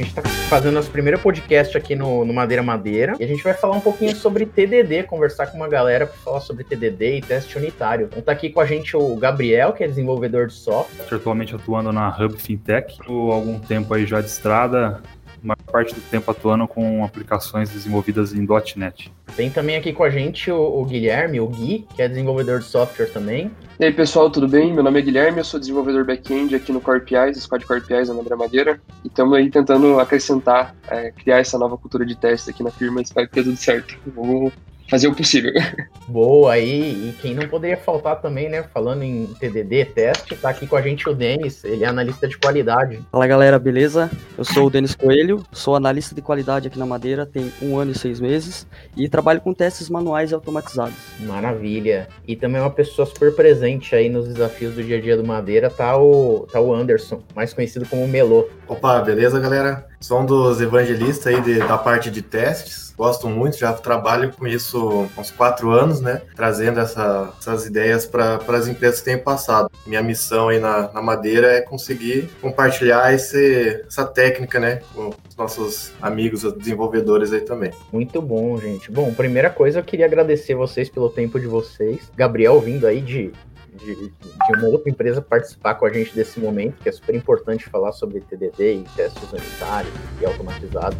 A gente está fazendo nosso primeiro podcast aqui no, no, Madeira Madeira e a gente vai falar um pouquinho sobre TDD, conversar com uma galera para falar sobre TDD e teste unitário. Então tá aqui com a gente o Gabriel, que é desenvolvedor de software. Atualmente atuando na Hub Fintech. Estou algum tempo aí já de estrada, uma parte do tempo atuando com aplicações desenvolvidas em .NET. Tem também aqui com a gente o, o, Guilherme, o Gui, que é desenvolvedor de software também. E aí pessoal, tudo bem? Meu nome é Guilherme, eu sou desenvolvedor back-end aqui no Core PIs, Squad Core PIs na Madeira Madeira, e estamos aí tentando acrescentar, é, criar essa nova cultura de teste aqui na firma, espero que dê tudo certo. Vamos fazer o possível. Boa, aí, e quem não poderia faltar também, né, falando em TDD, teste, tá aqui com a gente o Denis, ele é analista de qualidade. Fala galera, beleza? Eu sou o Denis Coelho, sou analista de qualidade aqui na Madeira, tem um ano e seis meses, e trabalho com testes manuais e automatizados. Maravilha. E também uma pessoa super presente aí nos desafios do dia a dia do Madeira, tá o, tá o Anderson, mais conhecido como Melô. Opa, beleza galera? Sou um dos evangelistas aí de, da parte de testes gosto muito, já trabalho com isso há uns quatro anos, né? Trazendo essa, essas ideias para as empresas que têm passado. Minha missão aí na, na Madeira é conseguir compartilhar esse, essa técnica, né? Com os nossos amigos desenvolvedores aí também. Muito bom, gente. Bom, primeira coisa, eu queria agradecer vocês pelo tempo de vocês. Gabriel vindo aí de de, de, uma outra empresa participar com a gente desse momento, que é super importante falar sobre TDD e testes unitários e automatizados.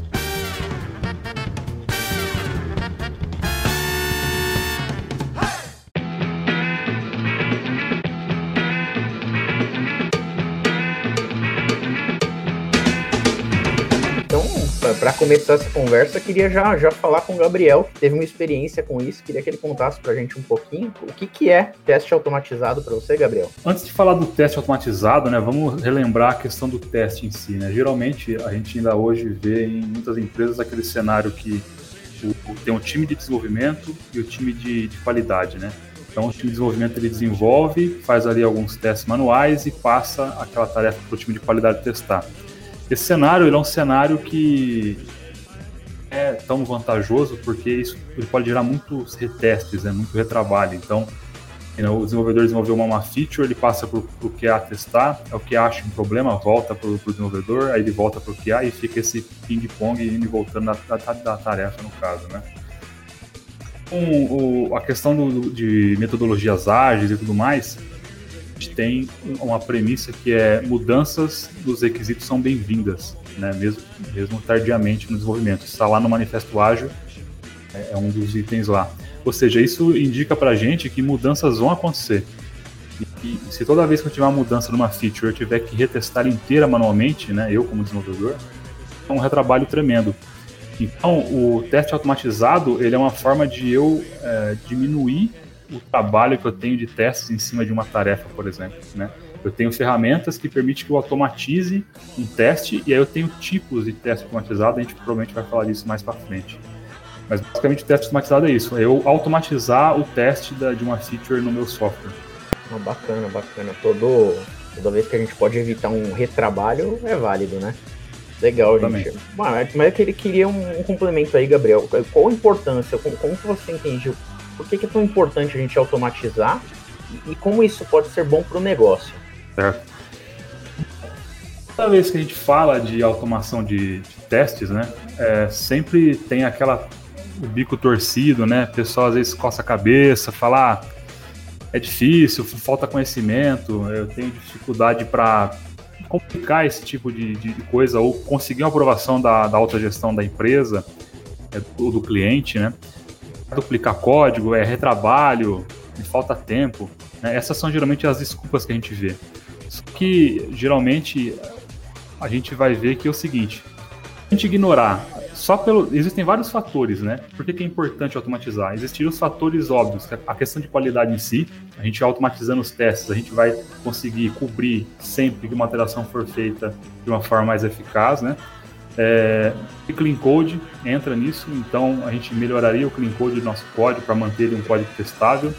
Para começar essa conversa, queria já, já falar com o Gabriel, que teve uma experiência com isso, queria que ele contasse para a gente um pouquinho o que, que é teste automatizado para você, Gabriel. Antes de falar do teste automatizado, né, vamos relembrar a questão do teste em si. Né? Geralmente, a gente ainda hoje vê em muitas empresas aquele cenário que tem um time de desenvolvimento e o time de, de qualidade, né? Então, o time de desenvolvimento ele desenvolve, faz ali alguns testes manuais e passa aquela tarefa para o time de qualidade testar. Esse cenário é um cenário que é tão vantajoso porque isso ele pode gerar muitos retestes, né, muito retrabalho. Então, o desenvolvedor desenvolveu uma, uma feature, ele passa para o QA testar, é o que acha um problema, volta para o desenvolvedor, aí ele volta para o QA e fica esse ping-pong indo e voltando da, da, da, tarefa, no caso, né? Com o, a questão do, de metodologias ágeis e tudo mais, gente tem uma premissa que é mudanças dos requisitos são bem-vindas, né? mesmo, mesmo tardiamente no desenvolvimento. Está lá no Manifesto Ágil, é, é um dos itens lá. Ou seja, isso indica para a gente que mudanças vão acontecer. E, e, se toda vez que eu tiver uma mudança numa feature eu tiver que retestar inteira manualmente, né, eu como desenvolvedor, é um retrabalho tremendo. Então, o teste automatizado ele é uma forma de eu é, diminuir o trabalho que eu tenho de testes em cima de uma tarefa, por exemplo, né? Eu tenho ferramentas que permitem que eu automatize um teste e aí eu tenho tipos de teste automatizado, a gente provavelmente vai falar disso mais para frente. Mas basicamente o teste automatizado é isso, é eu automatizar o teste da, de uma feature no meu software. Oh, bacana, bacana. Todo, toda vez que a gente pode evitar um retrabalho, é válido, né? Legal, Também. gente. Mas, mas eu queria um, um, complemento aí, Gabriel. Qual a importância, como, como que você entende por que, que é tão importante a gente automatizar e, como isso pode ser bom para o negócio. Certo. Toda vez que a gente fala de automação de, de testes, né, é, sempre tem aquela o bico torcido, né? O pessoal às vezes coça a cabeça, fala, ah, é difícil, falta conhecimento, eu tenho dificuldade para complicar esse tipo de, de, coisa ou conseguir uma aprovação da, da autogestão da empresa é, ou do cliente, né? Duplicar código, é retrabalho, falta tempo. Né? Essas são geralmente as desculpas que a gente vê. Só que geralmente a gente vai ver que é o seguinte: a gente ignorar só pelo. Existem vários fatores, né? Por que, que é importante automatizar? Existem os fatores óbvios, é a questão de qualidade em si, a gente automatizando os testes, a gente vai conseguir cobrir sempre que uma alteração for feita de uma forma mais eficaz, né? É, e Clean Code entra nisso, então a gente melhoraria o Clean Code do nosso código para manter ele um código testável.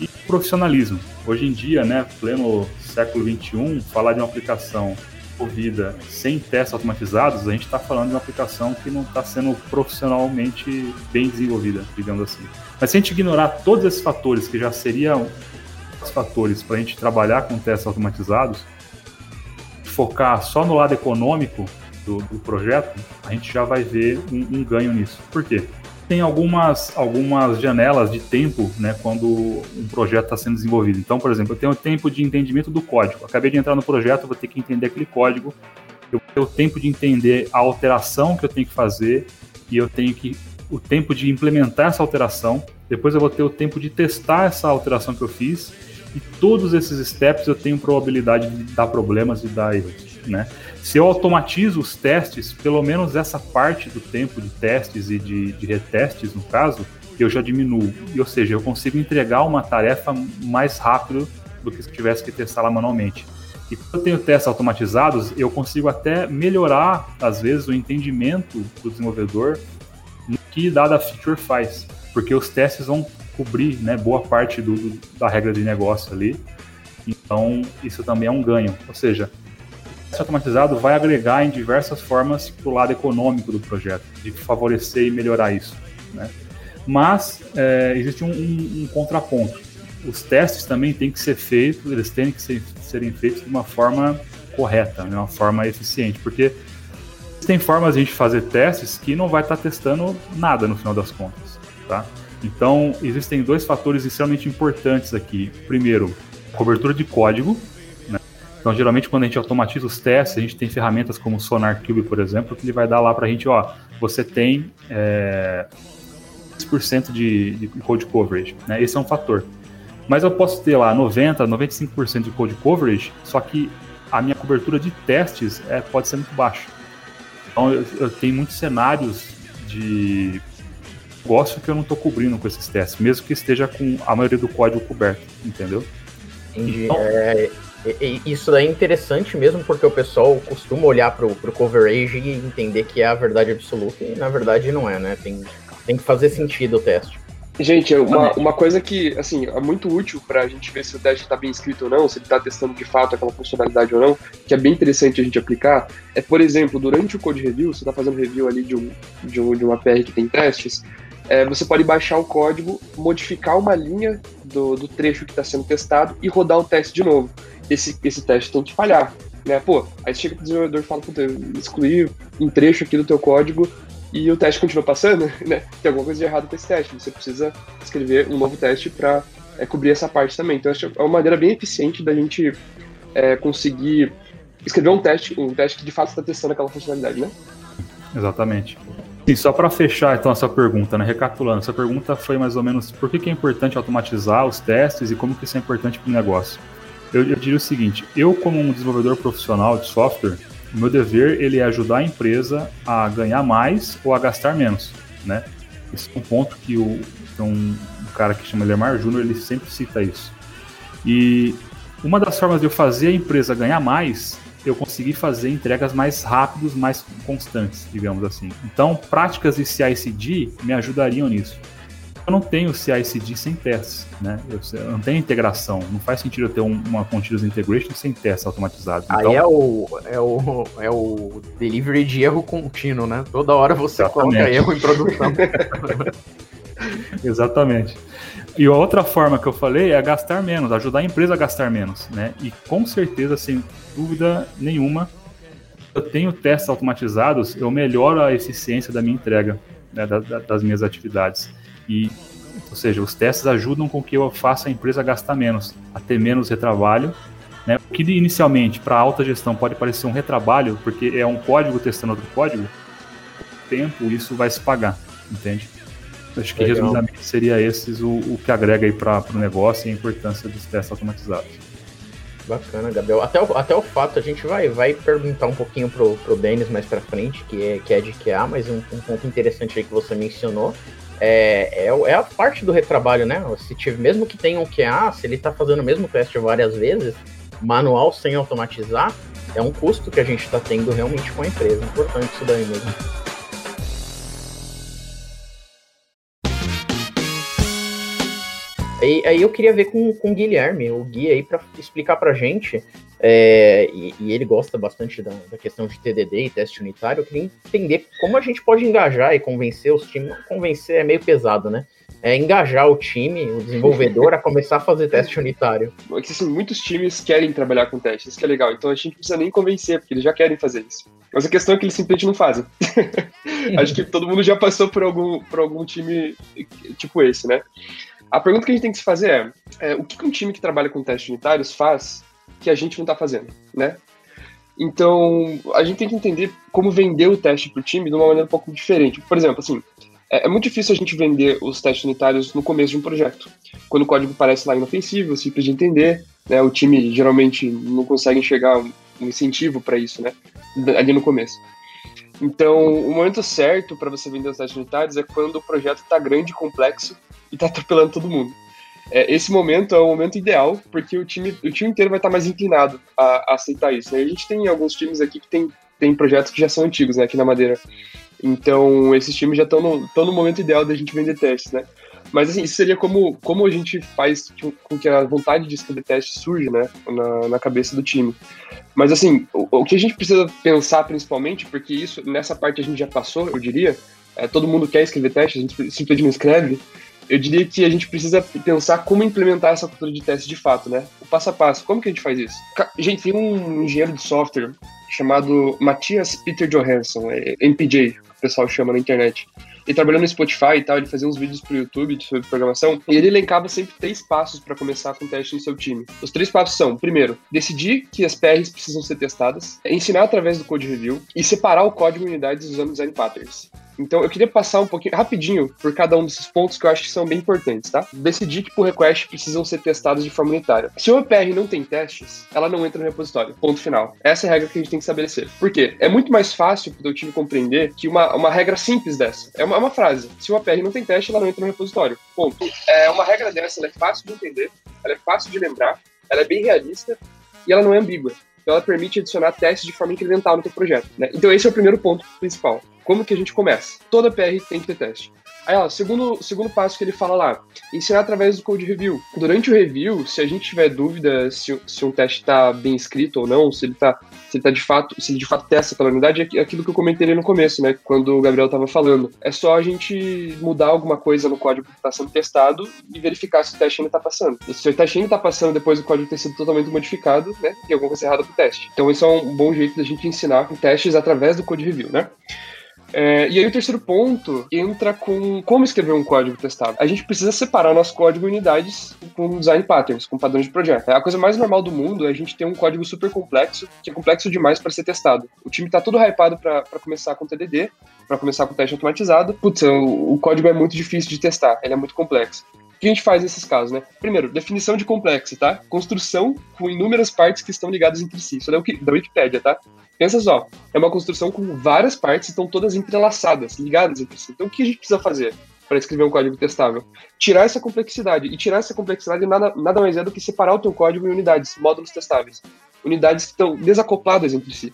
E profissionalismo. Hoje em dia, né, pleno século XXI, falar de uma aplicação desenvolvida sem testes automatizados, a gente está falando de uma aplicação que não está sendo profissionalmente bem desenvolvida, digamos assim. Mas se a gente ignorar todos esses fatores, que já seriam os fatores para a gente trabalhar com testes automatizados, focar só no lado econômico, do, do projeto, a gente já vai ver um, um ganho nisso. Por quê? tem algumas, algumas janelas de tempo né, quando um projeto está sendo desenvolvido. Então, por exemplo, eu tenho o tempo de entendimento do código. Acabei de entrar no projeto, vou ter que entender aquele código. Eu tenho o tempo de entender a alteração que eu tenho que fazer e eu tenho que o tempo de implementar essa alteração. Depois eu vou ter o tempo de testar essa alteração que eu fiz. E todos esses steps eu tenho probabilidade de dar problemas e dar erros, né? Se eu automatizo os testes, pelo menos essa parte do tempo de testes e de, de retestes, no caso, eu já diminuo. Ou seja, eu consigo entregar uma tarefa mais rápido do que se tivesse que testá-la manualmente. E quando eu tenho testes automatizados, eu consigo até melhorar, às vezes, o entendimento do desenvolvedor no que dada feature faz. Porque os testes vão cobrir né, boa parte do, do, da regra de negócio ali. Então, isso também é um ganho. Ou seja, automatizado vai agregar em diversas formas para o lado econômico do projeto, de favorecer e melhorar isso. Né? Mas é, existe um, um, um, contraponto. Os testes também têm que ser feitos, eles têm que ser, serem feitos de uma forma correta, de uma forma eficiente, porque tem formas de a gente fazer testes que não vai estar testando nada no final das contas, tá? Então, existem dois fatores extremamente importantes aqui. Primeiro, cobertura de código, então, geralmente, quando a gente automatiza os testes, a gente tem ferramentas como o Sonar Cube, por exemplo, que ele vai dar lá para a gente, ó, você tem é, 10% de, de code coverage, né? Esse é um fator. Mas eu posso ter lá 90, 95% de code coverage, só que a minha cobertura de testes é, pode ser muito baixa. Então, eu, eu tenho muitos cenários de negócio que eu não estou cobrindo com esses testes, mesmo que esteja com a maioria do código coberto, entendeu? Entendi. Então, é, isso daí é interessante mesmo, porque o pessoal costuma olhar pro, pro coverage e entender que é a verdade absoluta, e na verdade não é, né? Tem, tem que fazer sentido o teste. Gente, uma, uma coisa que, assim, é muito útil para a gente ver se o teste está bem escrito ou não, se ele está testando de fato aquela funcionalidade ou não, que é bem interessante a gente aplicar, é, por exemplo, durante o code review, você está fazendo review ali de, um, de, um, de uma PR que tem testes, é, você pode baixar o código, modificar uma linha do, do trecho que está sendo testado e rodar o teste de novo esse, esse teste tem que falhar. Né? Pô, aí chega pro desenvolvedor e fala, puta, excluir um trecho aqui do teu código e o teste continua passando, né? Tem alguma coisa de errado com esse teste. Você precisa escrever um novo teste para é, cobrir essa parte também. Então, acho é uma maneira bem eficiente da gente é, conseguir escrever um teste, um teste que de fato está testando aquela funcionalidade, né? Exatamente. E só para fechar então essa pergunta, né? Recapitulando, essa pergunta foi mais ou menos por que, que é importante automatizar os testes e como que isso é importante para o negócio eu, eu diria o seguinte: eu, como um desenvolvedor profissional de software, o meu dever ele é ajudar a empresa a ganhar mais ou a gastar menos, né? Esse é um ponto que o, um, um cara que chama Lemar Júnior, ele sempre cita isso. E uma das formas de eu fazer a empresa ganhar mais, eu consegui fazer entregas mais rápidas, mais constantes, digamos assim. Então, práticas de CI/CD me ajudariam nisso eu não tenho CI/CD sem testes, né? Eu, eu, não tenho integração. Não faz sentido eu ter um, uma continuous integration sem testes automatizados. Então, Aí é o, é, o, é o delivery de erro contínuo, né? Toda hora você exatamente. coloca erro em produção. exatamente. E a outra forma que eu falei é gastar menos, ajudar a empresa a gastar menos, né? E com certeza, sem dúvida nenhuma, eu tenho testes automatizados, eu melhoro a eficiência da minha entrega, né, das minhas atividades. E, ou seja, os testes ajudam com que eu faça a empresa gastar menos, a ter menos retrabalho. Né? O que inicialmente para alta gestão pode parecer um retrabalho, porque é um código testando outro código, com o tempo isso vai se pagar, entende? Acho que Legal. resumidamente seria esses o, o que agrega aí para o negócio e a importância dos testes automatizados. Bacana, Gabriel. Até o, até o fato, a gente vai, vai perguntar um pouquinho pro, pro Denis mais para frente, que é, que é de QA, mas um, um ponto interessante aí que você mencionou é, é, é, a parte do retrabalho, né? Se tiver, mesmo que tenha um QA, se ele está fazendo o mesmo teste várias vezes, manual sem automatizar, é um custo que a gente está tendo realmente com a empresa. Importante isso daí mesmo. Aí, aí eu queria ver com, com o Guilherme, o Gui aí, para explicar para gente, é, e, e, ele gosta bastante da, da, questão de TDD e teste unitário, eu queria entender como a gente pode engajar e convencer os times. Convencer é meio pesado, né? é engajar o time, o desenvolvedor, a começar a fazer teste unitário. É que, assim, muitos times querem trabalhar com testes, isso que é legal. Então a gente não precisa nem convencer, porque eles já querem fazer isso. Mas a questão é que eles simplesmente não fazem. Acho que todo mundo já passou por algum, por algum time tipo esse, né? A pergunta que a gente tem que se fazer é, é o que um time que trabalha com testes unitários faz que a gente não está fazendo, né? Então, a gente tem que entender como vender o teste para o time de uma maneira um pouco diferente. Por exemplo, assim, é, é, muito difícil a gente vender os testes unitários no começo de um projeto. Quando o código parece lá inofensivo, simples de entender, né, o time geralmente não consegue enxergar um, incentivo para isso, né, ali no começo. Então, o momento certo para você vender os testes unitários é quando o projeto está grande, complexo e está atropelando todo mundo. É, esse momento é o momento ideal, porque o time, o time inteiro vai estar tá mais inclinado a, a aceitar isso. Né? A gente tem alguns times aqui que tem, tem projetos que já são antigos, né, aqui na Madeira. Então, esses times já estão no, no momento ideal da gente vender testes, né? Mas, assim, isso seria como, como a gente faz com que a vontade de escrever testes surge, né, na, na cabeça do time. Mas, assim, o, o, que a gente precisa pensar principalmente, porque isso, nessa parte a gente já passou, eu diria, é, todo mundo quer escrever testes, a gente simplesmente não escreve, eu diria que a gente precisa pensar como implementar essa cultura de teste de fato, né? O passo a passo, como que a gente faz isso? Gente, tem um engenheiro de software chamado Matthias Peter Johansson, é MPJ, o pessoal chama na internet. Ele trabalhou no Spotify e tal, ele fazia uns vídeos pro YouTube sobre programação, e ele elencava sempre três passos para começar com teste no seu time. Os três passos são, primeiro, decidir que as PRs precisam ser testadas, ensinar através do code review e separar o código em unidades usando design patterns. Então eu queria passar um pouquinho rapidinho por cada um desses pontos que eu acho que são bem importantes, tá? Decidir que por request precisam ser testados de forma unitária. Se uma PR não tem testes, ela não entra no repositório. Ponto final. Essa é a regra que a gente tem que estabelecer. Por quê? É muito mais fácil para o time compreender que uma, uma regra simples dessa é uma, é uma frase. Se uma PR não tem teste, ela não entra no repositório. Ponto. É uma regra dessa, ela é fácil de entender, ela é fácil de lembrar, ela é bem realista e ela não é ambígua. Então ela permite adicionar testes de forma incremental no teu projeto. Né? Então esse é o primeiro ponto principal. Como que a gente começa? Toda PR tem que ter teste. Aí, ó, segundo, segundo passo que ele fala lá, ensinar através do code review. Durante o review, se a gente tiver dúvida se, se um teste está bem escrito ou não, se ele está se ele tá de fato, se ele de fato testa aquela unidade, é aquilo que eu comentei ali no começo, né? Quando o Gabriel estava falando. É só a gente mudar alguma coisa no código que está sendo testado e verificar se o teste ainda está passando. Se o teste ainda está passando depois do código ter sido totalmente modificado, né? Tem alguma coisa errada com o teste. Então, esse é um bom jeito da gente ensinar testes através do code review, né? É, e aí o terceiro ponto entra com como escrever um código testável. A gente precisa separar nosso código em unidades com design patterns, com padrões de projeto. A coisa mais normal do mundo é a gente ter um código super complexo, que é complexo demais para ser testado. O time está todo hypado para começar com TDD, para começar com teste automatizado. Putz, o, o código é muito difícil de testar, ele é muito complexo. Que a gente faz nesses casos, né? Primeiro, definição de complexo, tá? Construção com inúmeras partes que estão ligadas entre si. Isso é da Wikipedia, tá? Pensa só, é uma construção com várias partes que estão todas entrelaçadas, ligadas entre si. Então, o que a gente precisa fazer para escrever um código testável? Tirar essa complexidade. E tirar essa complexidade nada, nada mais é do que separar o teu código em unidades, módulos testáveis. Unidades que estão desacopladas entre si.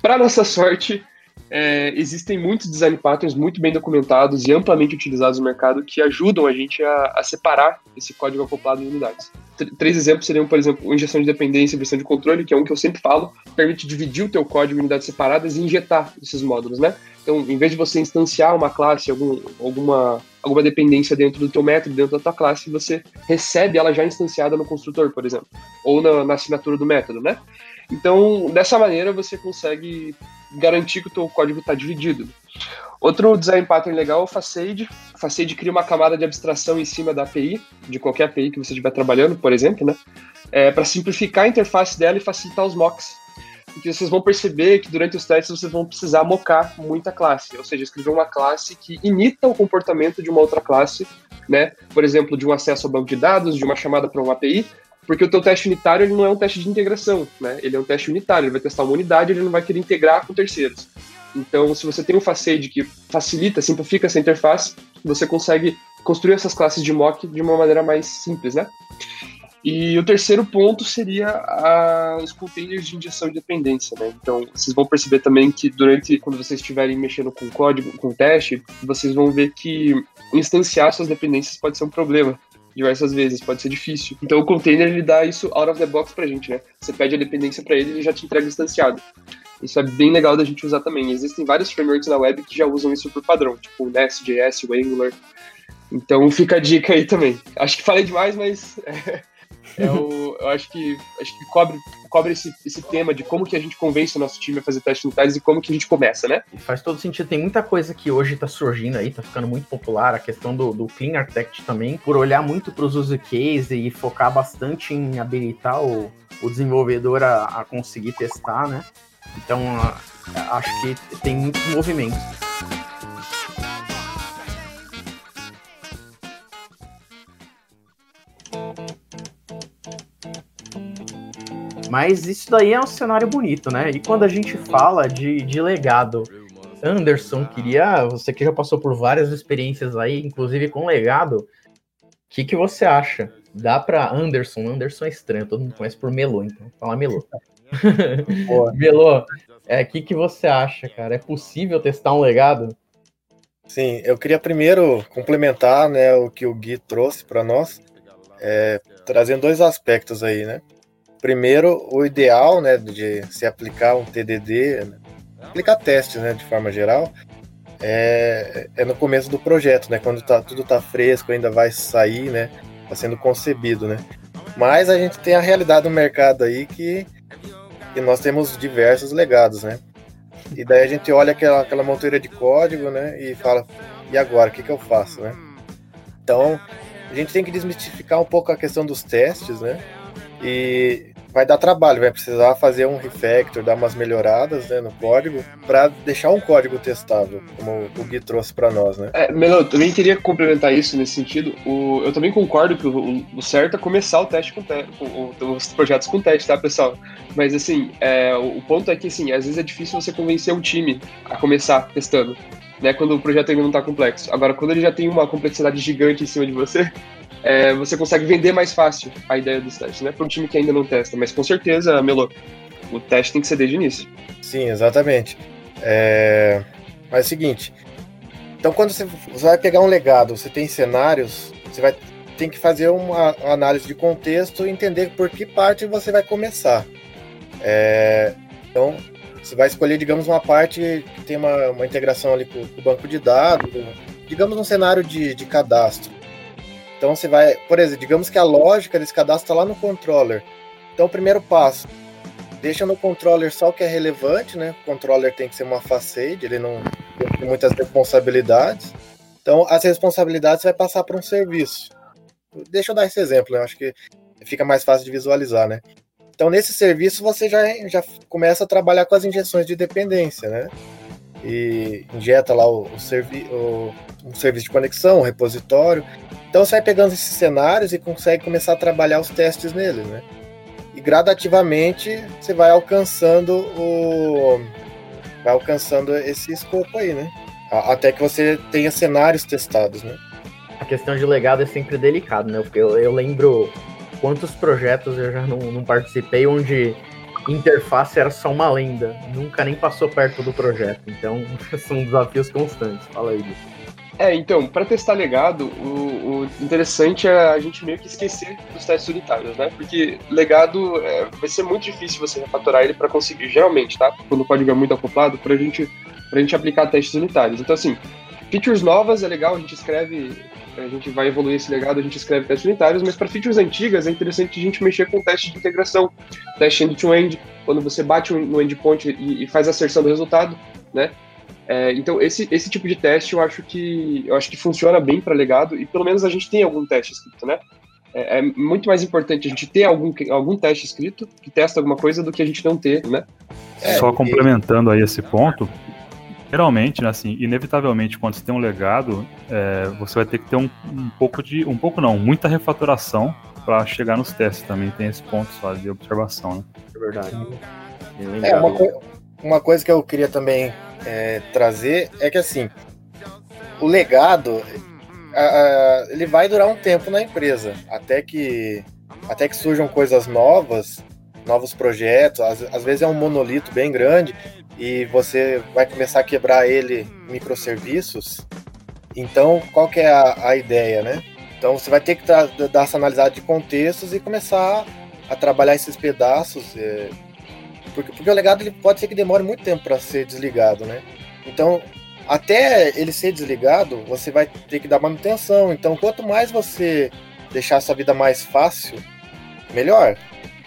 Para nossa sorte, é, existem muitos design patterns muito bem documentados e amplamente utilizados no mercado que ajudam a gente a, a separar esse código acoplado em unidades. três exemplos seriam, por exemplo, injeção de dependência e versão de controle, que é um que eu sempre falo, permite dividir o teu código em unidades separadas e injetar esses módulos, né? Então, em vez de você instanciar uma classe, algum, alguma, alguma dependência dentro do teu método, dentro da tua classe, você recebe ela já instanciada no construtor, por exemplo, ou na, na assinatura do método, né? Então, dessa maneira, você consegue garantir que o teu código está dividido. Outro design pattern legal é o Facade. O Facade cria uma camada de abstração em cima da API, de qualquer API que você estiver trabalhando, por exemplo, né? É, para simplificar a interface dela e facilitar os mocks. Porque vocês vão perceber que durante os testes vocês vão precisar mocar muita classe, ou seja, escrever uma classe que imita o comportamento de uma outra classe, né? Por exemplo, de um acesso ao banco de dados, de uma chamada para uma API, porque o teu teste unitário ele não é um teste de integração, né? Ele é um teste unitário, ele vai testar uma unidade, ele não vai querer integrar com terceiros. Então, se você tem um facade que facilita, simplifica essa interface, você consegue construir essas classes de mock de uma maneira mais simples, né? E o terceiro ponto seria a, os containers de injeção de dependência, né? Então, vocês vão perceber também que durante, quando vocês estiverem mexendo com código, com teste, vocês vão ver que instanciar suas dependências pode ser um problema diversas vezes, pode ser difícil. Então o container ele dá isso out of the box pra gente, né? Você pede a dependência para ele e ele já te entrega instanciado. Isso é bem legal da gente usar também. Existem vários frameworks na web que já usam isso por padrão, tipo o Nest.js, o Angular. Então fica a dica aí também. Acho que falei demais, mas é o, eu acho que acho que cobre, cobre esse, esse tema de como que a gente convence o nosso time a fazer testes unitários e como que a gente começa, né? E faz todo sentido. Tem muita coisa que hoje está surgindo aí, tá ficando muito popular. A questão do, do Clean Architect também, por olhar muito para os use case e focar bastante em habilitar o, o desenvolvedor a, a conseguir testar, né? Então, acho que tem muitos movimentos. Mas isso daí é um cenário bonito, né? E quando a gente fala de, de legado, Anderson, queria. Você que já passou por várias experiências aí, inclusive com legado, o que, que você acha? Dá para Anderson? Anderson é estranho, todo mundo conhece por Melô, então fala Melô. Melô, é, o que, que você acha, cara? É possível testar um legado? Sim, eu queria primeiro complementar né, o que o Gui trouxe para nós, é, trazendo dois aspectos aí, né? Primeiro, o ideal, né, de se aplicar um TDD, né, aplicar testes, né, de forma geral, é, é no começo do projeto, né, quando tá, tudo tá fresco, ainda vai sair, né, tá sendo concebido, né. Mas a gente tem a realidade do mercado aí que, que nós temos diversos legados, né. E daí a gente olha aquela, aquela monteira de código, né, e fala, e agora, o que que eu faço, né? Então, a gente tem que desmistificar um pouco a questão dos testes, né, e vai dar trabalho, vai precisar fazer um refactor, dar umas melhoradas né, no código para deixar um código testável, como o Gui trouxe para nós, né? É, Melo, eu também queria complementar isso nesse sentido. O, eu também concordo que o, o, certo é começar o teste com, te, com, os projetos com teste, tá, pessoal? Mas assim, é, o, o ponto é que assim, às vezes é difícil você convencer um time a começar testando. Né, quando o projeto ainda não está complexo. Agora, quando ele já tem uma complexidade gigante em cima de você, é, você consegue vender mais fácil a ideia dos testes, né? Para um time que ainda não testa. Mas com certeza, Melo, o teste tem que ser desde o início. Sim, exatamente. É... Mas é o seguinte, então quando você, vai pegar um legado, você tem cenários, você vai tem que fazer uma análise de contexto e entender por que parte você vai começar. É... Então, você vai escolher, digamos, uma parte que tem uma, uma integração ali com, com o banco de dados, digamos um cenário de, de cadastro. Então você vai, por exemplo, digamos que a lógica desse cadastro está lá no controller. Então o primeiro passo, deixa no controller só o que é relevante, né? O controller tem que ser uma facade, ele não tem muitas responsabilidades. Então as responsabilidades vai passar para um serviço. Deixa eu dar esse exemplo, né? eu acho que fica mais fácil de visualizar, né? Então nesse serviço você já, já começa a trabalhar com as injeções de dependência, né? E injeta lá o, o, servi o, serviço de conexão, um repositório. Então você vai pegando esses cenários e consegue começar a trabalhar os testes neles, né? E gradativamente você vai alcançando o vai alcançando esse escopo aí, né? Até que você tenha cenários testados, né? A questão de legado é sempre delicado, né? Porque eu, eu lembro quantos projetos eu já não, não participei onde interface era só uma lenda, nunca nem passou perto do projeto. Então, são desafios constantes. Fala aí. É, então, para testar legado, o, o, interessante é a gente meio que esquecer dos testes unitários, né? Porque legado é, vai ser muito difícil você refatorar ele para conseguir, geralmente, tá? Quando o código é muito acoplado, para gente, a gente aplicar testes unitários. Então, assim, features novas é legal, a gente escreve, a gente vai evoluir esse legado, a gente escreve testes unitários, mas para features antigas é interessante a gente mexer com teste de integração, teste end-to-end, -end, quando você bate no endpoint e, e faz a asserção do resultado, né? É, então esse, esse tipo de teste eu acho que eu acho que funciona bem para legado e pelo menos a gente tem algum teste escrito, né? É, é, muito mais importante a gente ter algum, algum teste escrito que testa alguma coisa do que a gente não ter, né? Só complementando aí esse ponto, geralmente, né, assim, inevitavelmente quando você tem um legado, é, você vai ter que ter um, um pouco de, um pouco não, muita refatoração para chegar nos testes também. Tem esse ponto só de observação, né? É verdade. É, uma, co uma coisa que eu queria também é, trazer é que assim, o legado a, a, ele vai durar um tempo na empresa até que até que surjam coisas novas, novos projetos. Às, às vezes é um monolito bem grande e você vai começar a quebrar ele em microserviços. Então, qual que é a, a ideia, né? Então você vai ter que dar essa analisada de contextos e começar a trabalhar esses pedaços. É, porque, porque o legado ele pode ser que demore muito tempo para ser desligado, né? Então, até ele ser desligado, você vai ter que dar manutenção. Então, quanto mais você deixar essa vida mais fácil, melhor.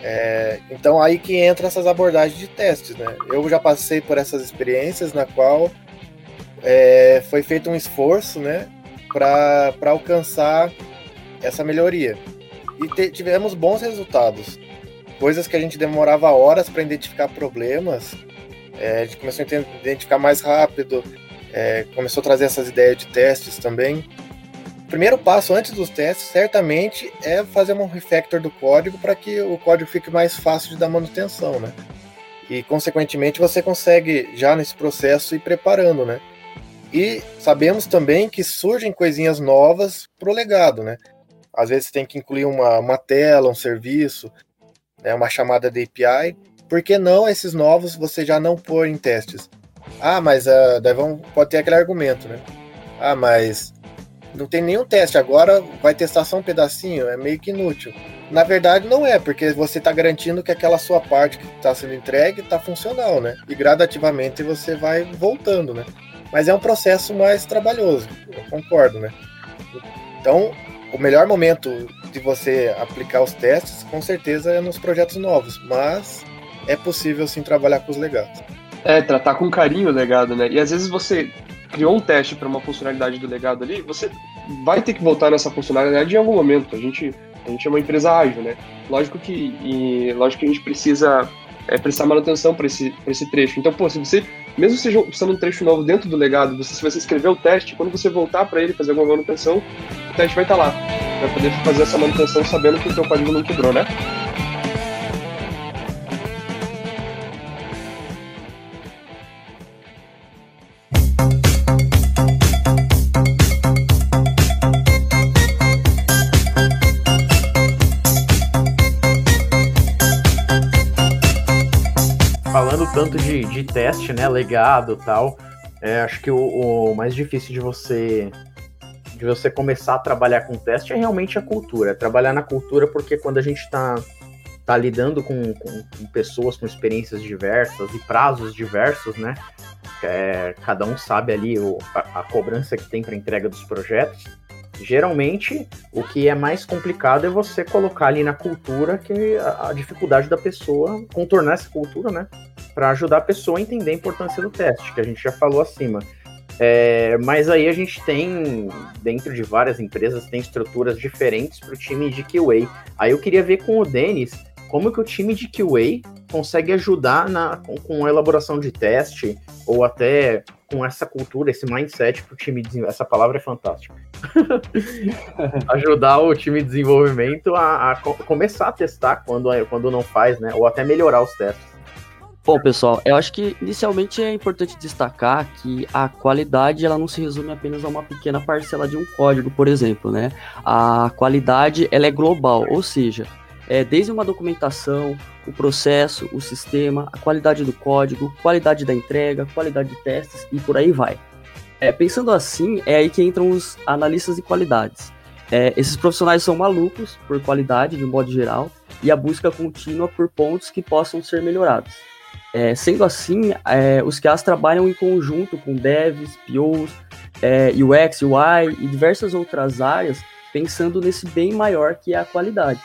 É, então aí que entra essas abordagens de testes, né? Eu já passei por essas experiências na qual é, foi feito um esforço, né, para alcançar essa melhoria. E te, tivemos bons resultados. Coisas que a gente demorava horas para identificar problemas, é, a gente começou a identificar mais rápido, é, começou a trazer essas ideias de testes também. Primeiro passo antes dos testes, certamente, é fazer um refactor do código para que o código fique mais fácil de dar manutenção, né? E, consequentemente, você consegue, já nesse processo, ir preparando, né? E sabemos também que surgem coisinhas novas para o legado, né? Às vezes tem que incluir uma, uma tela, um serviço, né, uma chamada de API. Por que não esses novos você já não pôr em testes? Ah, mas uh, daí pode ter aquele argumento, né? Ah, mas não tem nenhum teste agora, vai testar só um pedacinho, é meio que inútil. Na verdade, não é, porque você está garantindo que aquela sua parte que está sendo entregue está funcional, né? E gradativamente você vai voltando, né? Mas é um processo mais trabalhoso, eu concordo, né? Então, o melhor momento de você aplicar os testes, com certeza, é nos projetos novos, mas é possível sim trabalhar com os legados. É, tratar com carinho o legado, né? E às vezes você criou um teste para uma funcionalidade do legado ali, você vai ter que voltar nessa funcionalidade em algum momento. A gente, a gente é uma empresa ágil, né? Lógico que, e, lógico que a gente precisa é, prestar manutenção para esse, esse trecho. Então, pô, se você, mesmo seja usando um trecho novo dentro do legado, você, se você escrever o teste, quando você voltar para ele fazer alguma manutenção, o teste vai estar tá lá. Vai poder fazer essa manutenção sabendo que o seu código não quebrou, né? Tanto de, de teste, né, legado tal, é, acho que o, o, mais difícil de você de você começar a trabalhar com teste é realmente a cultura. Trabalhar na cultura porque quando a gente está tá lidando com, com, com, pessoas com experiências diversas e prazos diversos, né? É, cada um sabe ali o, a, a cobrança que tem para entrega dos projetos. Geralmente, o que é mais complicado é você colocar ali na cultura que a, a dificuldade da pessoa, contornar essa cultura, né? Para ajudar a pessoa a entender a importância do teste, que a gente já falou acima. É, mas aí a gente tem, dentro de várias empresas, tem estruturas diferentes para o time de QA. Aí eu queria ver com o Denis como que o time de QA consegue ajudar na, com, com a elaboração de teste, ou até com essa cultura, esse mindset para o time de Essa palavra é fantástica. Ajudar o time de desenvolvimento a, a, começar a testar quando, quando não faz, né? Ou até melhorar os testes. Bom, pessoal, eu acho que inicialmente é importante destacar que a qualidade ela não se resume apenas a uma pequena parcela de um código, por exemplo, né? A qualidade ela é global, ou seja, é desde uma documentação, o processo, o sistema, a qualidade do código, qualidade da entrega, qualidade de testes e por aí vai. É, pensando assim, é aí que entram os analistas de qualidades. É, esses profissionais são malucos por qualidade, de um modo geral, e a busca contínua por pontos que possam ser melhorados. É, sendo assim, é, os QAs trabalham em conjunto com devs, POs, é, UX, UI e diversas outras áreas, pensando nesse bem maior que é a qualidade.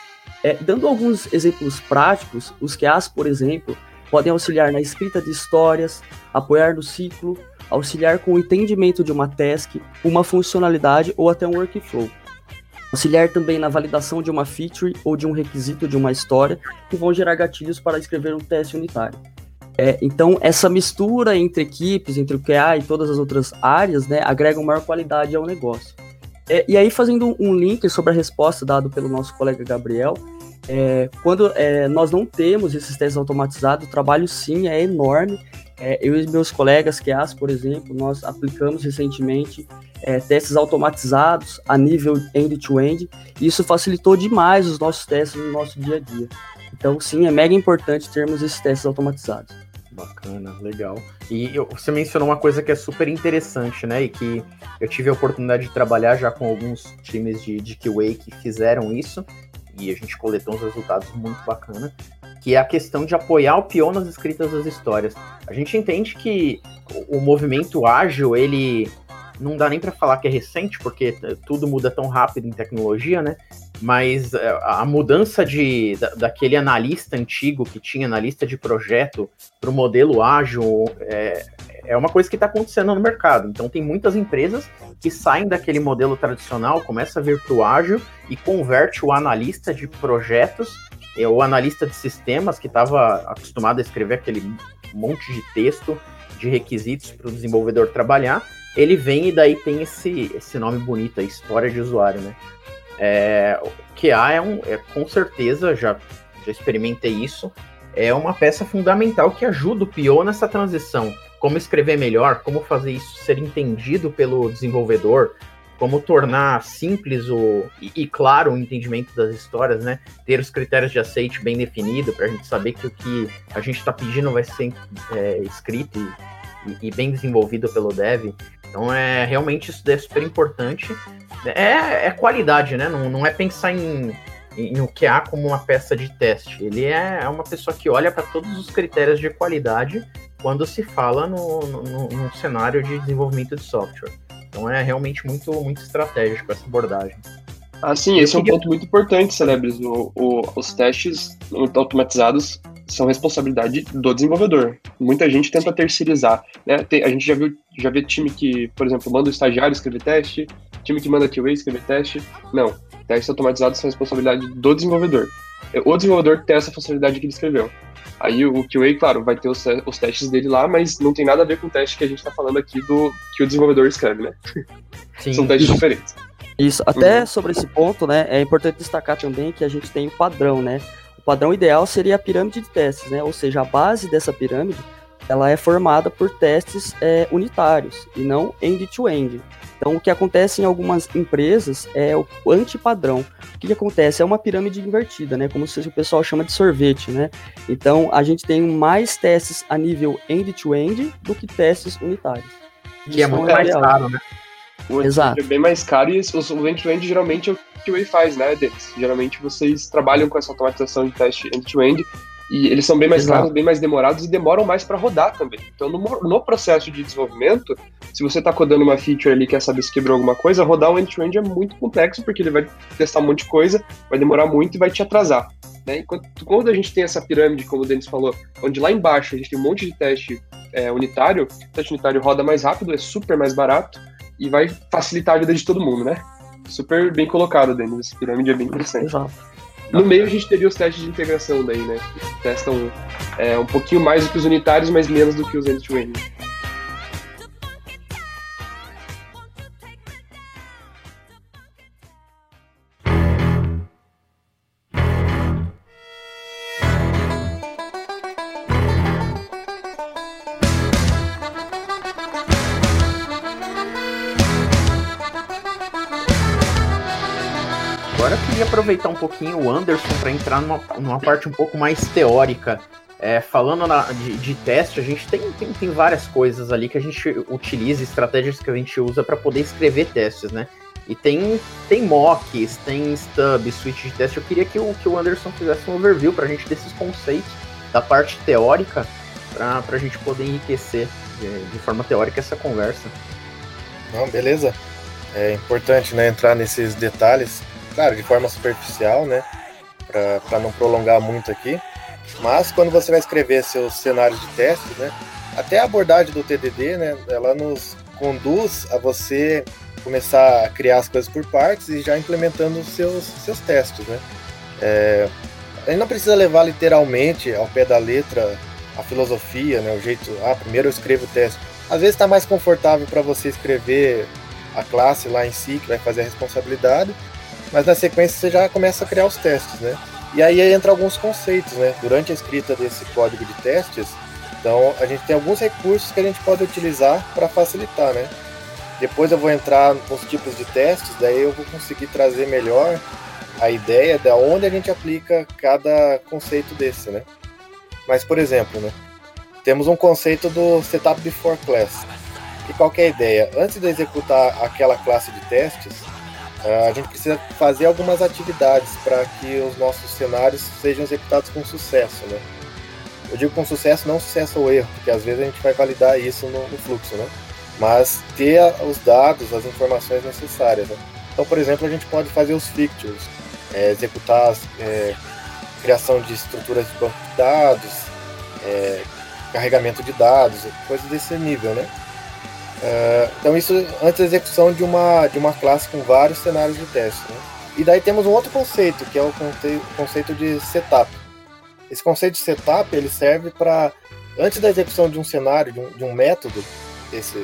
É, dando alguns exemplos práticos, os QAs, por exemplo, podem auxiliar na escrita de histórias, apoiar no ciclo, auxiliar com o entendimento de uma task, uma funcionalidade ou até um workflow. Auxiliar também na validação de uma feature ou de um requisito de uma história que vão gerar gatilhos para escrever um teste unitário. É, então, essa mistura entre equipes, entre o QA e todas as outras áreas, né, agrega maior qualidade ao negócio. É, e aí, fazendo um link sobre a resposta dada pelo nosso colega Gabriel, é, quando é, nós não temos esses testes automatizados, o trabalho sim é enorme. É, eu e meus colegas QAs, por exemplo, nós aplicamos recentemente é, testes automatizados a nível end-to-end, -end, e isso facilitou demais os nossos testes no nosso dia a dia. Então, sim, é mega importante termos esses testes automatizados. Bacana, legal. E você mencionou uma coisa que é super interessante, né? E que eu tive a oportunidade de trabalhar já com alguns times de, de QA que fizeram isso, e a gente coletou uns resultados muito bacana, que é a questão de apoiar o peão nas escritas das histórias. A gente entende que o movimento ágil, ele não dá nem para falar que é recente, porque tudo muda tão rápido em tecnologia, né? Mas é, a mudança de, da, daquele analista antigo que tinha na lista de projeto para o modelo ágil é, é uma coisa que está acontecendo no mercado. Então tem muitas empresas que saem daquele modelo tradicional, começa a vir para o ágil e converte o analista de projetos, é, o analista de sistemas que estava acostumado a escrever aquele monte de texto de requisitos para o desenvolvedor trabalhar, ele vem e daí tem esse, esse nome bonito, a história de usuário, né? É, QA é, um, é com certeza, já, já experimentei isso, é uma peça fundamental que ajuda o PO nessa transição. Como escrever melhor, como fazer isso ser entendido pelo desenvolvedor, como tornar simples o, e, e, claro o entendimento das histórias, né? Ter os critérios de aceite bem definido para a gente saber que o que a gente está pedindo vai ser é, escrito e, e, bem desenvolvido pelo dev. Então é realmente isso é super importante. É, é qualidade, né? Não, não é pensar em, em o QA como uma peça de teste. Ele é, é uma pessoa que olha para todos os critérios de qualidade quando se fala no, no, no, cenário de desenvolvimento de software. Então é realmente muito, muito estratégico essa abordagem. Ah, sim, esse é um ponto muito importante, Celebres. O, o, os testes automatizados são responsabilidade do desenvolvedor. Muita gente tenta terceirizar. Né? Tem, a gente já viu, já vê time que, por exemplo, manda o estagiário escrever teste, time que manda QA escrever teste. Não. Testes automatizados são responsabilidade do desenvolvedor. O desenvolvedor tem essa funcionalidade que ele escreveu. Aí o QA, claro, vai ter os, os, testes dele lá, mas não tem nada a ver com o teste que a gente está falando aqui do que o desenvolvedor escreve, né? Sim. São testes diferentes. Isso, até uhum. sobre esse ponto, né, é importante destacar também que a gente tem o padrão, né? Padrão ideal seria a pirâmide de testes, né? Ou seja, a base dessa pirâmide ela é formada por testes é, unitários e não end-to-end. Então, o que acontece em algumas empresas é o antipadrão. O que, que acontece? É uma pirâmide invertida, né? Como se o pessoal chama de sorvete, né? Então, a gente tem mais testes a nível end-to-end do que testes unitários. Que é muito mais caro, né? O Exato. é bem mais caro e o end-to-end geralmente é o que o Way faz, né, Denis? Geralmente vocês trabalham com essa automatização de teste end-to-end e eles são bem mais Exato. caros, bem mais demorados e demoram mais para rodar também. Então, no, no, processo de desenvolvimento, se você está codando uma feature ali e quer saber se quebrou alguma coisa, rodar um end-to-end é muito complexo, porque ele vai testar um monte de coisa, vai demorar muito e vai te atrasar. Né? Enquanto, quando a gente tem essa pirâmide, como o Denis falou, onde lá embaixo a gente tem um monte de teste é, unitário, o teste unitário roda mais rápido, é super mais barato, e vai facilitar a vida de todo mundo, né? Super bem colocado, Denis. Essa pirâmide é bem interessante. Exato. No meio a gente teria os testes de integração daí, né? Que testam é, um pouquinho mais do que os unitários, mas menos do que os end-to-end. end to end aproveitar um pouquinho o Anderson para entrar numa, numa parte um pouco mais teórica. É, falando na, de, de, teste, a gente tem, tem, tem, várias coisas ali que a gente utiliza, estratégias que a gente usa para poder escrever testes, né? E tem, tem mocks, tem stub, switch de teste. Eu queria que o, que o Anderson fizesse um overview para a gente desses conceitos, da parte teórica, para a gente poder enriquecer de, de, forma teórica essa conversa. Não, beleza. É importante né, entrar nesses detalhes claro, de forma superficial, né? Para não prolongar muito aqui. Mas quando você vai escrever seus cenários de teste, né? Até a abordagem do TDD, né? Ela nos conduz a você começar a criar as coisas por partes e já implementando os seus, seus testes, né? É, gente não precisa levar literalmente ao pé da letra a filosofia, né? O jeito, ah, primeiro eu escrevo o teste. Às vezes está mais confortável para você escrever a classe lá em si, que vai fazer a responsabilidade, mas na sequência você já começa a criar os testes, né? E aí entra alguns conceitos, né? Durante a escrita desse código de testes, então a gente tem alguns recursos que a gente pode utilizar para facilitar, né? Depois eu vou entrar nos tipos de testes, daí eu vou conseguir trazer melhor a ideia de onde a gente aplica cada conceito desse, né? Mas, por exemplo, né? Temos um conceito do setup before class. E qual é a ideia? Antes de executar aquela classe de testes, a gente precisa fazer algumas atividades para que os nossos cenários sejam executados com sucesso, né? Eu digo com sucesso, não sucesso ou erro, porque às vezes a gente vai validar isso no, no fluxo, né? Mas ter os dados, as informações necessárias. Né? Então, por exemplo, a gente pode fazer os fixtures, é, executar é, criação de estruturas de banco de dados, é, carregamento de dados, coisas desse nível, né? Uh, então isso antes da execução de uma, de uma classe com vários cenários de teste. Né? E daí temos um outro conceito, que é o conceito de setup. Esse conceito de setup ele serve para, antes da execução de um cenário, de um, de um método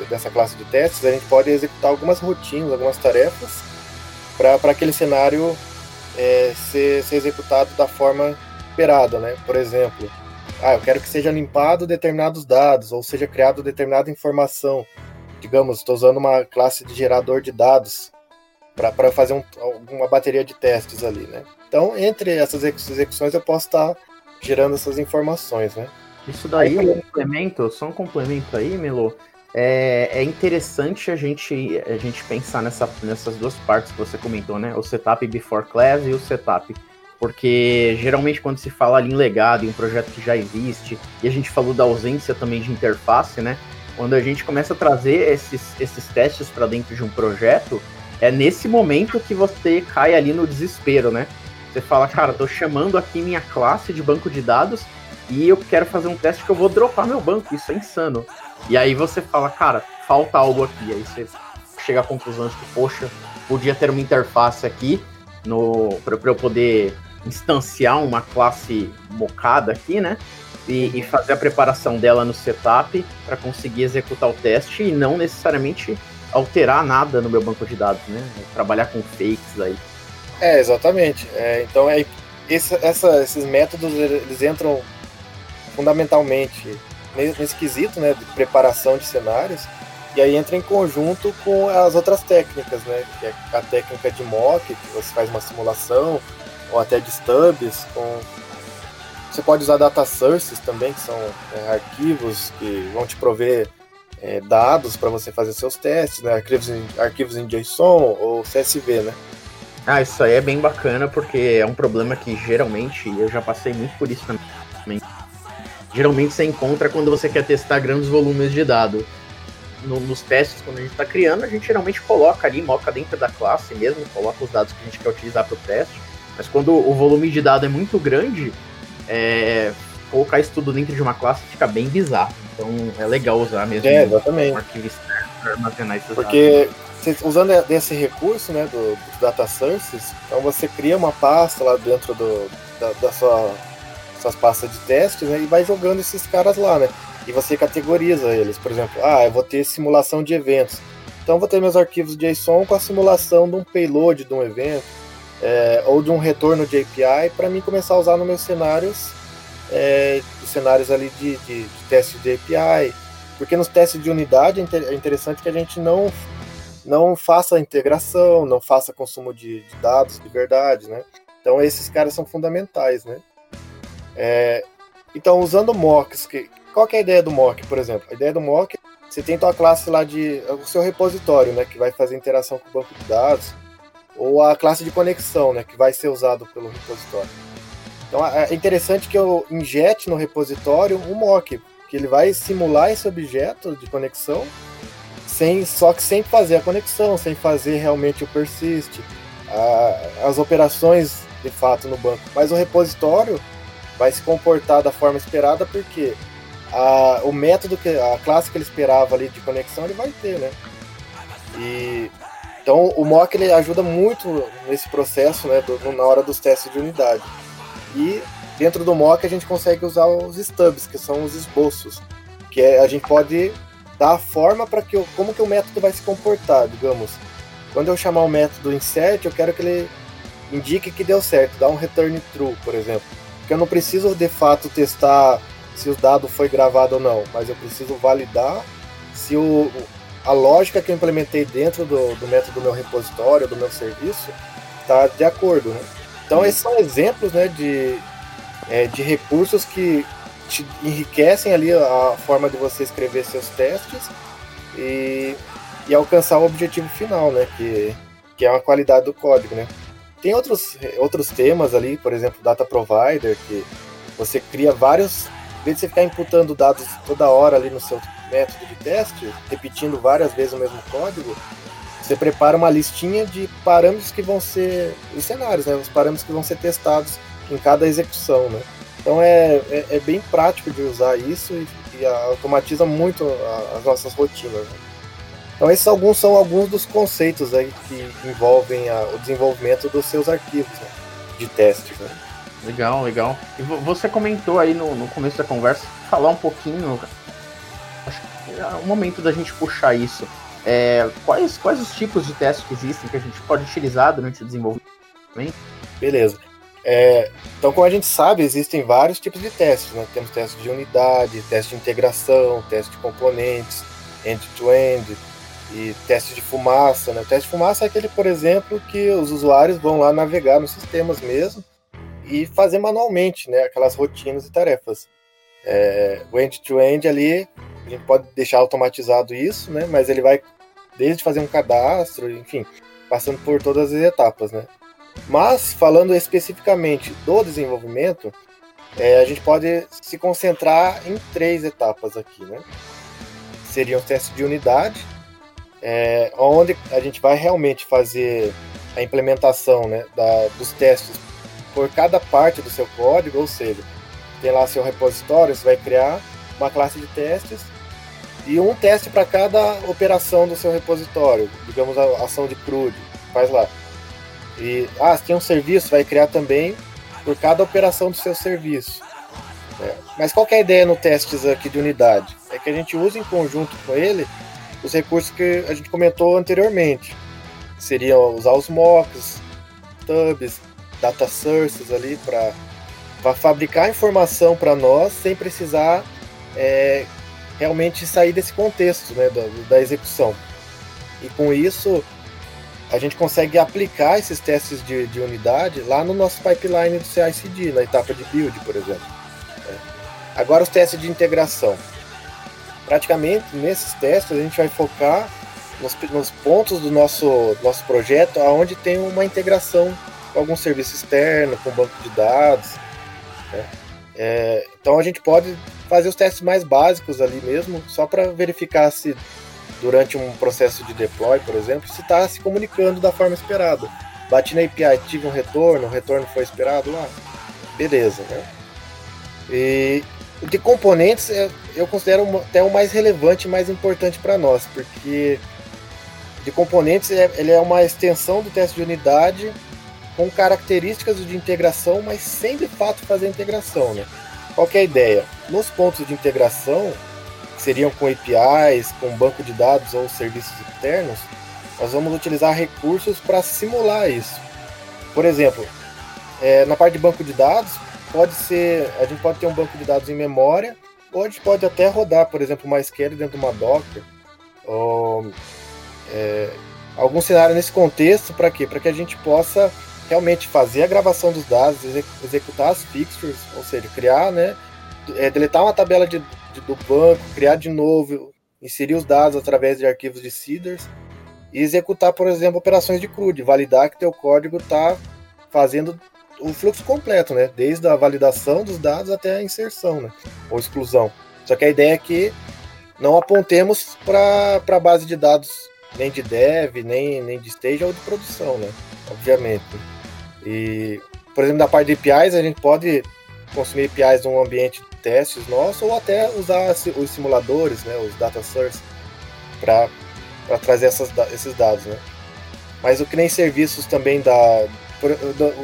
dessa classe de testes, a gente pode executar algumas rotinas, algumas tarefas, para aquele cenário é, ser, ser executado da forma esperada. Né? Por exemplo, ah, eu quero que seja limpado determinados dados, ou seja criado determinada informação digamos, estou usando uma classe de gerador de dados para fazer um, uma bateria de testes ali, né? Então, entre essas execuções, eu posso estar tá gerando essas informações, né? Isso daí, um complemento, só um complemento aí, Melo. É, é interessante a gente, a gente pensar nessa, nessas duas partes que você comentou, né? O setup before class e o setup. Porque geralmente quando se fala ali em legado, em um projeto que já existe, e a gente falou da ausência também de interface, né? Quando a gente começa a trazer esses, esses testes para dentro de um projeto, é nesse momento que você cai ali no desespero, né? Você fala, cara, tô chamando aqui minha classe de banco de dados e eu quero fazer um teste que eu vou dropar meu banco, isso é insano. E aí você fala, cara, falta algo aqui. Aí você chega à conclusão de que, poxa, podia ter uma interface aqui no para eu poder instanciar uma classe mocada aqui, né? E, e fazer a preparação dela no setup para conseguir executar o teste e não necessariamente alterar nada no meu banco de dados, né? Trabalhar com fakes aí. É, exatamente. É, então, é, esse, essa, esses métodos, eles entram fundamentalmente nesse quesito, né, de preparação de cenários, e aí entra em conjunto com as outras técnicas, né, que é a técnica de mock, que você faz uma simulação, ou até de stubs, com você pode usar data sources também, que são é, arquivos que vão te prover é, dados para você fazer seus testes, né? arquivos, em, arquivos em JSON ou CSV, né? Ah, isso aí é bem bacana porque é um problema que geralmente eu já passei muito por isso também. Geralmente você encontra quando você quer testar grandes volumes de dados. No, nos testes, quando a gente está criando, a gente geralmente coloca ali, moca dentro da classe mesmo, coloca os dados que a gente quer utilizar para o teste. Mas quando o volume de dados é muito grande, é, colocar isso tudo dentro de uma classe fica bem bizarro. Então é legal usar mesmo é, exatamente. um arquivo externo para armazenar esses Porque dados. usando esse recurso né, do, do, data sources, então você cria uma pasta lá dentro do, da, da sua suas pastas de teste né, e vai jogando esses caras lá, né? E você categoriza eles. Por exemplo, ah, eu vou ter simulação de eventos. Então vou ter meus arquivos JSON com a simulação de um payload de um evento é, ou de um retorno de API para mim começar a usar nos meus cenários, é, cenários ali de, de, de teste de API, porque nos testes de unidade é, é interessante que a gente não não faça integração, não faça consumo de, de dados de verdade, né? Então esses caras são fundamentais, né? É, então usando mocks, que, qual que é a ideia do mock, por exemplo? A ideia do mock, você tem tua classe lá de o seu repositório, né, que vai fazer interação com o banco de dados ou a classe de conexão, né, que vai ser usado pelo repositório. Então é interessante que eu injete no repositório um mock, que ele vai simular esse objeto de conexão, sem, só que sem fazer a conexão, sem fazer realmente o persist, a, as operações de fato no banco. Mas o repositório vai se comportar da forma esperada porque a, o método que a classe que ele esperava ali de conexão ele vai ter, né? E então o mock ele ajuda muito nesse processo, né, do, na hora dos testes de unidade. E dentro do mock a gente consegue usar os stubs, que são os esboços, que é, a gente pode dar a forma para que como que o método vai se comportar, digamos. Quando eu chamar o método insert, eu quero que ele indique que deu certo, dá um return true, por exemplo. Porque eu não preciso de fato testar se o dado foi gravado ou não, mas eu preciso validar se o, a lógica que eu implementei dentro do, do método do meu repositório, do meu serviço, está de acordo. Né? Então, uhum. esses são exemplos né, de, é, de recursos que te enriquecem ali a forma de você escrever seus testes e, e alcançar o objetivo final, né? Que, que é uma qualidade do código, né? Tem outros, outros temas ali, por exemplo, Data Provider, que você cria vários. Em vez de você ficar imputando dados toda hora ali no seu método de teste, repetindo várias vezes o mesmo código, você prepara uma listinha de parâmetros que vão ser. os cenários, né? Os parâmetros que vão ser testados em cada execução, né? Então é, é, é bem prático de usar isso e, e automatiza muito a, as nossas rotinas. Né? Então esses alguns são alguns dos conceitos aí que envolvem a, o desenvolvimento dos seus arquivos né? de testes. Né? Legal, legal. E você comentou aí no, no começo da conversa, falar um pouquinho, é o momento da gente puxar isso. É, quais, quais os tipos de testes que existem que a gente pode utilizar durante o desenvolvimento? Beleza. É, então, como a gente sabe, existem vários tipos de testes. Né? Temos testes de unidade, teste de integração, teste de componentes, end-to-end -end, e teste de fumaça. Né? O teste de fumaça é aquele, por exemplo, que os usuários vão lá navegar nos sistemas mesmo e fazer manualmente né? aquelas rotinas e tarefas. É, o end-to-end -end ali, a gente pode deixar automatizado isso, né? mas ele vai desde fazer um cadastro, enfim, passando por todas as etapas. Né? Mas, falando especificamente do desenvolvimento, é, a gente pode se concentrar em três etapas aqui, né? Seriam os testes de unidade, é, onde a gente vai realmente fazer a implementação né, da, dos testes por cada parte do seu código, ou seja, tem lá seu repositório, você vai criar uma classe de testes e um teste para cada operação do seu repositório, digamos a ação de CRUD, faz lá. E, ah, se tem um serviço, vai criar também por cada operação do seu serviço. É. Mas qual é a ideia no testes aqui de unidade? É que a gente usa em conjunto com ele os recursos que a gente comentou anteriormente. Seriam usar os mocks, tubs, data sources ali para fabricar informação para nós sem precisar é, realmente sair desse contexto né, da, da execução. E com isso a gente consegue aplicar esses testes de, de unidade lá no nosso pipeline do CI/CD, na etapa de build, por exemplo. É. Agora os testes de integração. Praticamente nesses testes a gente vai focar nos, nos pontos do nosso, nosso projeto aonde tem uma integração com algum serviço externo, com banco de dados. Né? É, então a gente pode fazer os testes mais básicos ali mesmo, só para verificar se durante um processo de deploy, por exemplo, se está se comunicando da forma esperada. Bati na API, tive um retorno, o retorno foi esperado lá, beleza, né? E de componentes é, eu considero até o mais relevante mais importante para nós, porque de componentes é, ele é uma extensão do teste de unidade com características de integração, mas sem de fato fazer integração, né? Qual é a ideia? Nos pontos de integração, seriam com APIs, com banco de dados ou serviços externos, nós vamos utilizar recursos para simular isso. Por exemplo, é, na parte de banco de dados, pode ser, a gente pode ter um banco de dados em memória, ou a gente pode até rodar, por exemplo, uma SQL dentro de uma Docker, ou é, algum cenário nesse contexto, para quê? Para que a gente possa realmente fazer a gravação dos dados, executar as fixtures, ou seja, criar, né, é, deletar uma tabela de, de, do banco, criar de novo, inserir os dados através de arquivos de seeders e executar, por exemplo, operações de CRUD, validar que teu código está fazendo o fluxo completo, né? Desde a validação dos dados até a inserção, né? Ou exclusão. Só que a ideia é que não apontemos para a base de dados nem de dev, nem, nem de stage ou de produção, né? Obviamente. E, por exemplo, na parte de APIs, a gente pode consumir APIs num ambiente de testes nosso ou até usar os simuladores, né, os data source, para trazer essas, esses dados. Né. Mas o que nem serviços também da.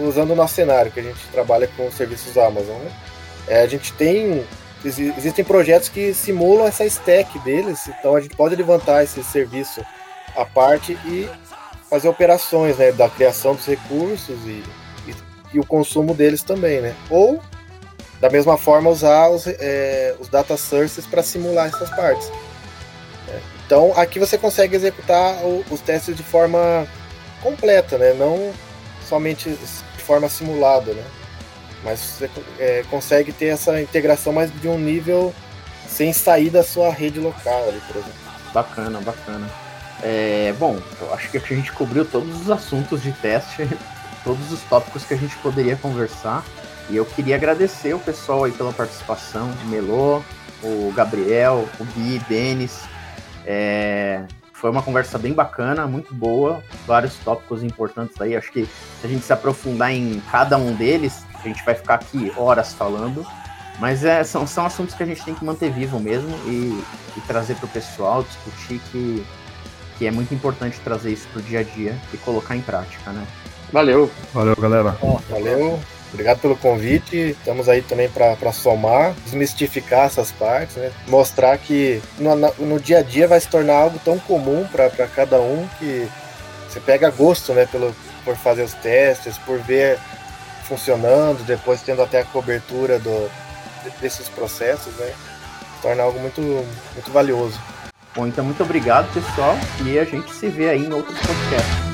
Usando o nosso cenário, que a gente trabalha com serviços Amazon, né, é, a gente tem. Existem projetos que simulam essa stack deles, então a gente pode levantar esse serviço à parte e fazer operações né, da criação dos recursos e, e, e o consumo deles também, né? Ou da mesma forma, usar os, é, os data sources para simular essas partes. É. Então, aqui você consegue executar o, os testes de forma completa, né? não somente de forma simulada. Né? Mas você é, consegue ter essa integração mais de um nível sem sair da sua rede local, ali, por exemplo. Bacana, bacana. É, bom, eu acho que a gente cobriu todos os assuntos de teste, todos os tópicos que a gente poderia conversar. E eu queria agradecer o pessoal aí pela participação, o Melô, o Gabriel, o Gui, Denis. É, foi uma conversa bem bacana, muito boa, vários tópicos importantes aí. Acho que se a gente se aprofundar em cada um deles, a gente vai ficar aqui horas falando. Mas é, são, são assuntos que a gente tem que manter vivo mesmo e, e trazer para o pessoal, discutir que, que é muito importante trazer isso para o dia a dia e colocar em prática, né? Valeu. Valeu, galera. Bom, valeu. Obrigado pelo convite. Estamos aí também para somar, desmistificar essas partes, né? mostrar que no, no, dia a dia vai se tornar algo tão comum para cada um que você pega gosto né, pelo, por fazer os testes, por ver funcionando, depois tendo até a cobertura do, desses processos, né? Se torna algo muito, muito valioso. Bom, então muito obrigado, pessoal, e a gente se vê aí em outros podcasts.